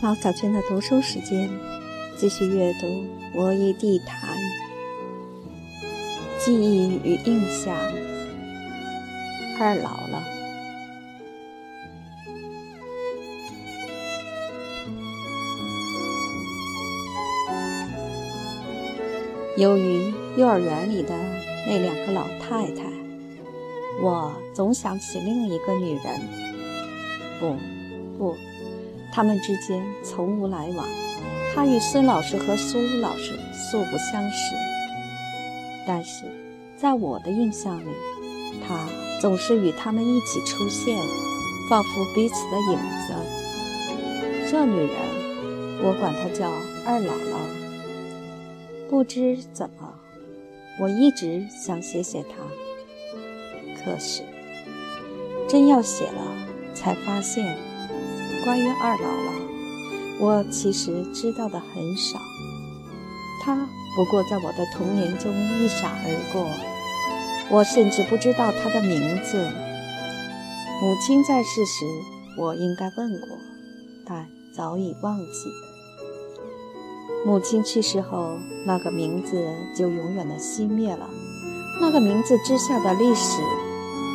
猫小圈的读书时间，继续阅读《我与地坛》，记忆与印象。二姥姥，由于幼儿园里的那两个老太太，我总想起另一个女人。不，不。他们之间从无来往，他与孙老师和苏老师素不相识，但是在我的印象里，他总是与他们一起出现，仿佛彼此的影子。这女人，我管她叫二姥姥。不知怎么，我一直想写写她，可是真要写了，才发现。关于二姥姥，我其实知道的很少。她不过在我的童年中一闪而过，我甚至不知道她的名字。母亲在世时，我应该问过，但早已忘记。母亲去世后，那个名字就永远的熄灭了。那个名字之下的历史，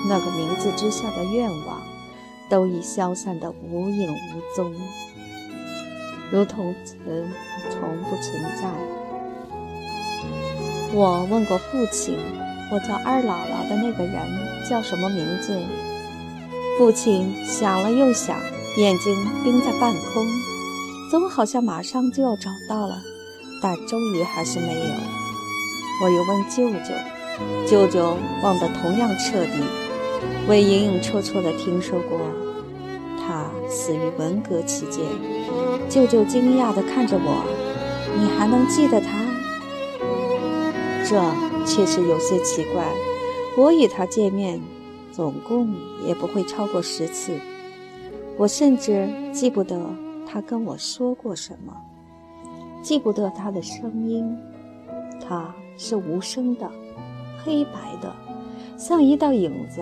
那个名字之下的愿望。都已消散得无影无踪，如同曾从不存在。我问过父亲：“我叫二姥姥的那个人叫什么名字？”父亲想了又想，眼睛盯在半空，总好像马上就要找到了，但终于还是没有。我又问舅舅，舅舅忘得同样彻底。我也隐隐绰绰地听说过，他死于文革期间。舅舅惊讶地看着我：“你还能记得他？”这确实有些奇怪。我与他见面，总共也不会超过十次。我甚至记不得他跟我说过什么，记不得他的声音。他是无声的，黑白的，像一道影子。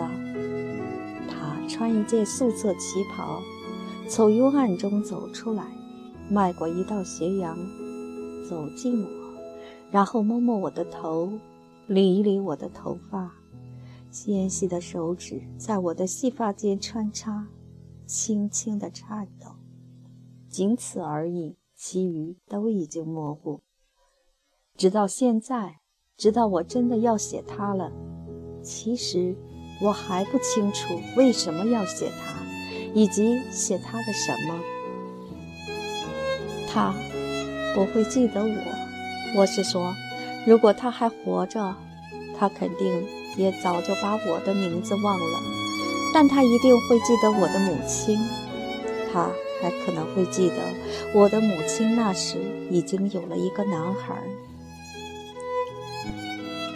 他穿一件素色旗袍，从幽暗中走出来，迈过一道斜阳，走近我，然后摸摸我的头，理一理我的头发，纤细的手指在我的细发间穿插，轻轻的颤抖，仅此而已，其余都已经模糊。直到现在，直到我真的要写他了，其实。我还不清楚为什么要写他，以及写他的什么。他不会记得我，我是说，如果他还活着，他肯定也早就把我的名字忘了。但他一定会记得我的母亲，他还可能会记得我的母亲那时已经有了一个男孩。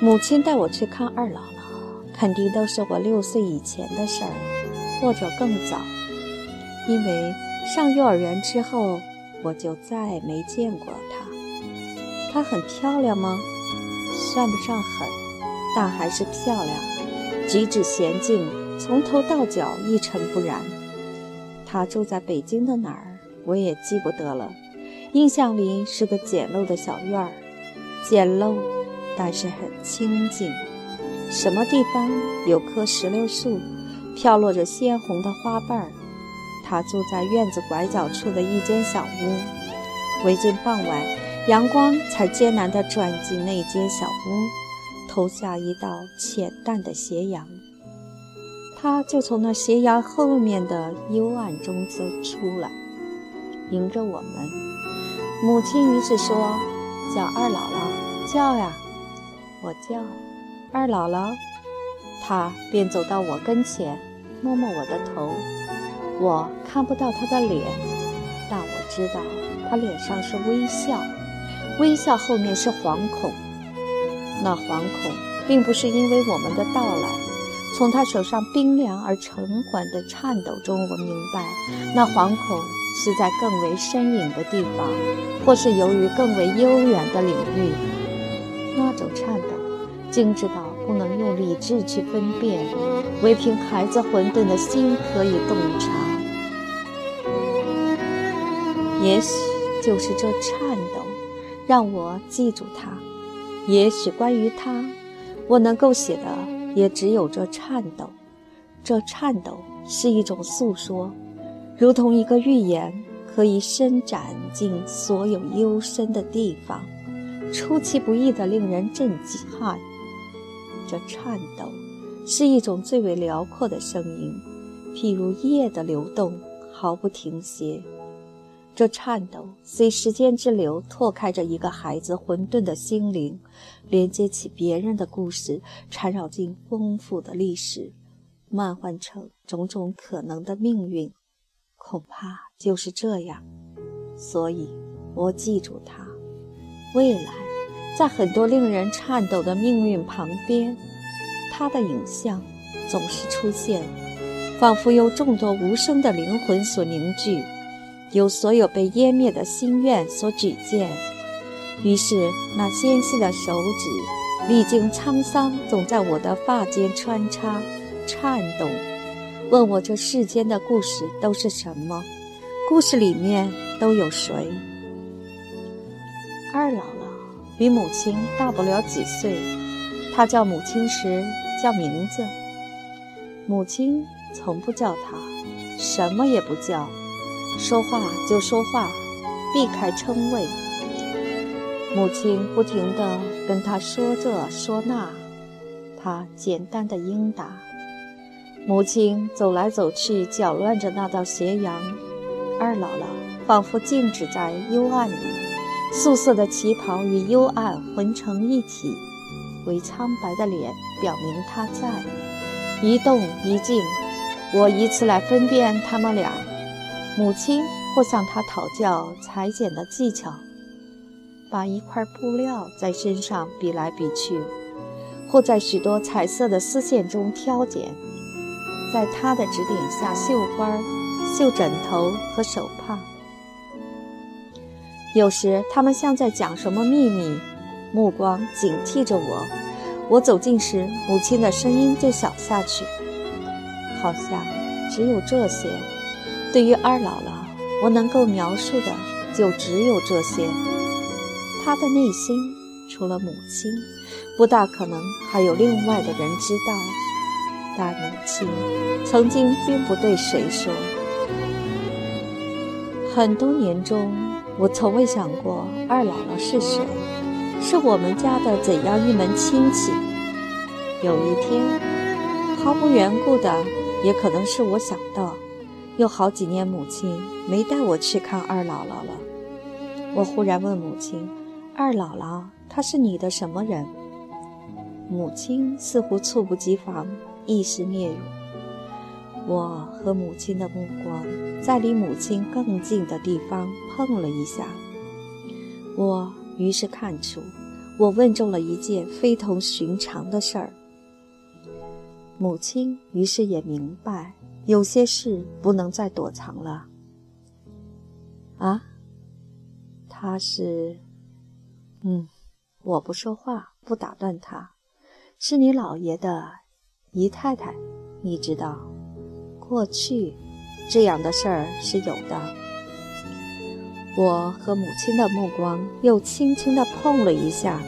母亲带我去看二姥姥。肯定都是我六岁以前的事儿，或者更早，因为上幼儿园之后，我就再没见过她。她很漂亮吗？算不上很，但还是漂亮，举止娴静，从头到脚一尘不染。她住在北京的哪儿，我也记不得了。印象里是个简陋的小院儿，简陋，但是很清静。什么地方有棵石榴树，飘落着鲜红的花瓣儿？他住在院子拐角处的一间小屋。为近傍晚，阳光才艰难地转进那间小屋，投下一道浅淡的斜阳。他就从那斜阳后面的幽暗中走出来，迎着我们。母亲于是说：“叫二姥姥，叫呀，我叫。”二姥姥，她便走到我跟前，摸摸我的头。我看不到她的脸，但我知道她脸上是微笑，微笑后面是惶恐。那惶恐并不是因为我们的到来，从她手上冰凉而沉缓的颤抖中，我明白，那惶恐是在更为深隐的地方，或是由于更为悠远的领域。那种颤抖。精致到不能用理智去分辨，唯凭孩子混沌的心可以洞察。也许就是这颤抖，让我记住他。也许关于他，我能够写的也只有这颤抖。这颤抖是一种诉说，如同一个预言，可以伸展进所有幽深的地方，出其不意的令人震撼。这颤抖是一种最为辽阔的声音，譬如夜的流动，毫不停歇。这颤抖随时间之流拓开着一个孩子混沌的心灵，连接起别人的故事，缠绕进丰富的历史，漫换成种种可能的命运。恐怕就是这样。所以，我记住它。未来，在很多令人颤抖的命运旁边，他的影像总是出现，仿佛由众多无声的灵魂所凝聚。由所有被湮灭的心愿所举荐，于是那纤细的手指历经沧桑，总在我的发间穿插、颤动，问我这世间的故事都是什么？故事里面都有谁？二老比母亲大不了几岁，他叫母亲时叫名字，母亲从不叫他，什么也不叫。说话就说话，避开称谓。母亲不停地跟他说这说那，他简单的应答。母亲走来走去，搅乱着那道斜阳。二姥姥仿佛静止在幽暗里，素色的旗袍与幽暗混成一体，为苍白的脸表明她在一动一静。我以此来分辨他们俩。母亲或向他讨教裁剪的技巧，把一块布料在身上比来比去，或在许多彩色的丝线中挑拣，在他的指点下绣花、绣枕头和手帕。有时他们像在讲什么秘密，目光警惕着我。我走近时，母亲的声音就小下去，好像只有这些。对于二姥姥，我能够描述的就只有这些。她的内心除了母亲，不大可能还有另外的人知道。但母亲曾经并不对谁说。很多年中，我从未想过二姥姥是谁，是我们家的怎样一门亲戚。有一天，毫无缘故的，也可能是我想到。有好几年，母亲没带我去看二姥姥了。我忽然问母亲：“二姥姥，她是你的什么人？”母亲似乎猝不及防，一时嗫嚅。我和母亲的目光在离母亲更近的地方碰了一下，我于是看出，我问中了一件非同寻常的事儿。母亲于是也明白。有些事不能再躲藏了。啊，他是，嗯，我不说话，不打断他，是你姥爷的姨太太，你知道，过去这样的事儿是有的。我和母亲的目光又轻轻地碰了一下，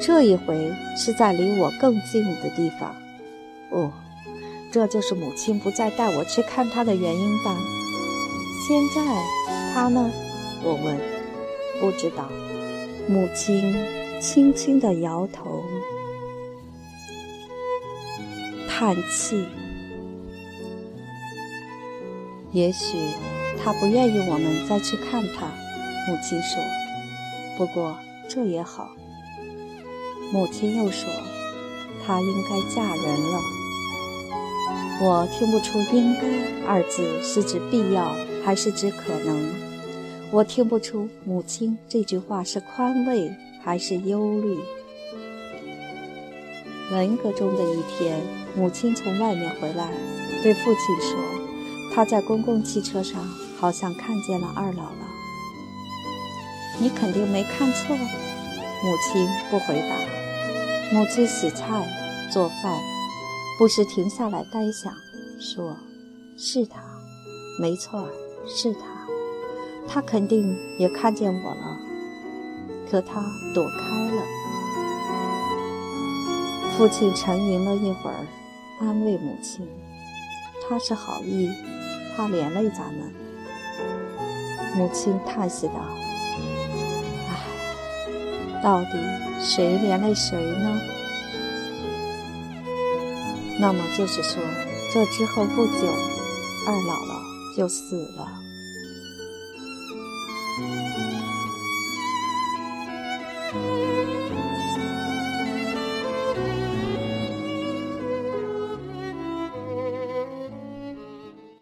这一回是在离我更近的地方。哦。这就是母亲不再带我去看她的原因吧？现在她呢？我问。不知道。母亲轻轻地摇头，叹气。也许他不愿意我们再去看他。母亲说。不过这也好。母亲又说，她应该嫁人了。我听不出“应该”二字是指必要还是指可能，我听不出母亲这句话是宽慰还是忧虑。文革中的一天，母亲从外面回来，对父亲说：“他在公共汽车上好像看见了二姥姥。”你肯定没看错。母亲不回答。母亲洗菜做饭。不时停下来呆想，说：“是他，没错，是他。他肯定也看见我了，可他躲开了。父亲沉吟了一会儿，安慰母亲：“他是好意，怕连累咱们。母亲叹息道哎到底谁连累谁呢？那么就是说这之后不久二姥姥就死了。